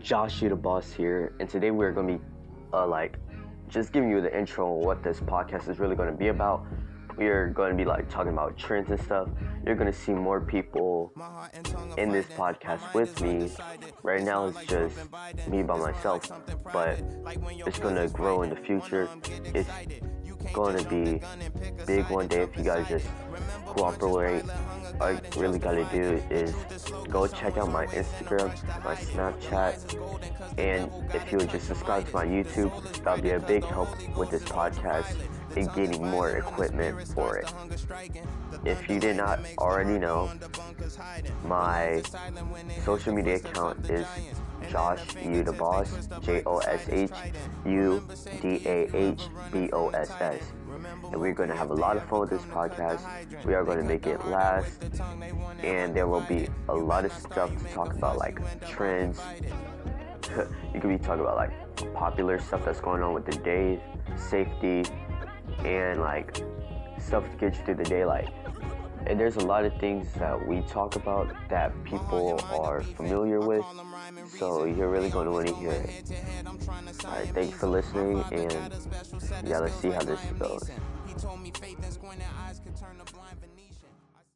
Josh, you the boss here, and today we're gonna be uh, like just giving you the intro on what this podcast is really gonna be about. We're gonna be like talking about trends and stuff. You're gonna see more people in this podcast with me. Right now it's just me by myself, but it's gonna grow in the future. It's going to be big one day if you guys just cooperate. All you really gotta do is go check out my Instagram, my Snapchat, and if you would just subscribe to my YouTube, that'll be a big help with this podcast and getting more equipment for it. If you did not already know, my social media account is Josh U the Boss, J O S H U D A H B O S S. And we're going to have a lot of fun with this podcast. We are going to make it last. And there will be a lot of stuff to talk about, like trends. you could be talking about like popular stuff that's going on with the day, safety, and like stuff to get you through the day. Like and there's a lot of things that we talk about that people are familiar with. So you're really going to want to hear it. Alright, thanks for listening, and yeah, let's see how this goes.